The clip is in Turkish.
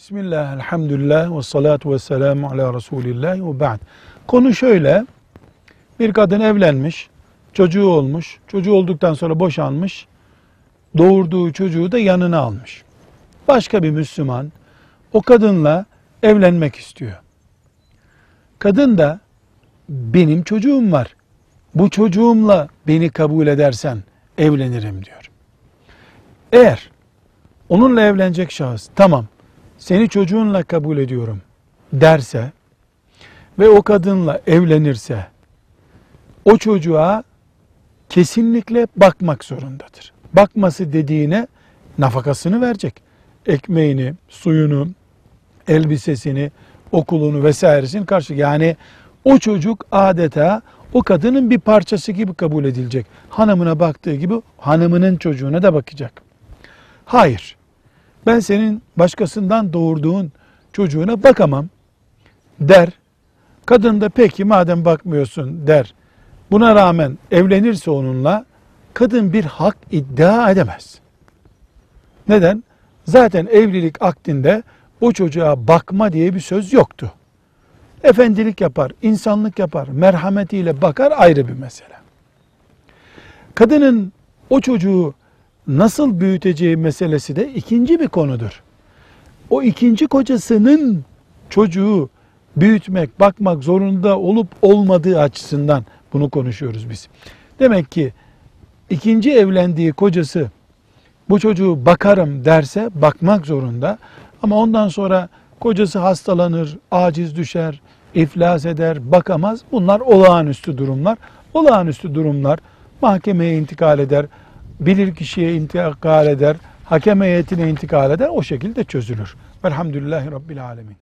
Bismillah, elhamdülillah ve salatu ve selamu ala Resulillah ve ba'd. Konu şöyle, bir kadın evlenmiş, çocuğu olmuş, çocuğu olduktan sonra boşanmış, doğurduğu çocuğu da yanına almış. Başka bir Müslüman o kadınla evlenmek istiyor. Kadın da benim çocuğum var, bu çocuğumla beni kabul edersen evlenirim diyor. Eğer onunla evlenecek şahıs tamam seni çocuğunla kabul ediyorum derse ve o kadınla evlenirse o çocuğa kesinlikle bakmak zorundadır. Bakması dediğine nafakasını verecek. Ekmeğini, suyunu, elbisesini, okulunu vesairesini karşı yani o çocuk adeta o kadının bir parçası gibi kabul edilecek. Hanımına baktığı gibi hanımının çocuğuna da bakacak. Hayır. Ben senin başkasından doğurduğun çocuğuna bakamam der. Kadın da peki madem bakmıyorsun der. Buna rağmen evlenirse onunla kadın bir hak iddia edemez. Neden? Zaten evlilik akdinde o çocuğa bakma diye bir söz yoktu. Efendilik yapar, insanlık yapar, merhametiyle bakar ayrı bir mesele. Kadının o çocuğu nasıl büyüteceği meselesi de ikinci bir konudur. O ikinci kocasının çocuğu büyütmek, bakmak zorunda olup olmadığı açısından bunu konuşuyoruz biz. Demek ki ikinci evlendiği kocası bu çocuğu bakarım derse bakmak zorunda. Ama ondan sonra kocası hastalanır, aciz düşer, iflas eder, bakamaz. Bunlar olağanüstü durumlar. Olağanüstü durumlar mahkemeye intikal eder, bilir kişiye intikal eder, hakem heyetine intikal eder. O şekilde çözülür. Velhamdülillahi Rabbil Alemin.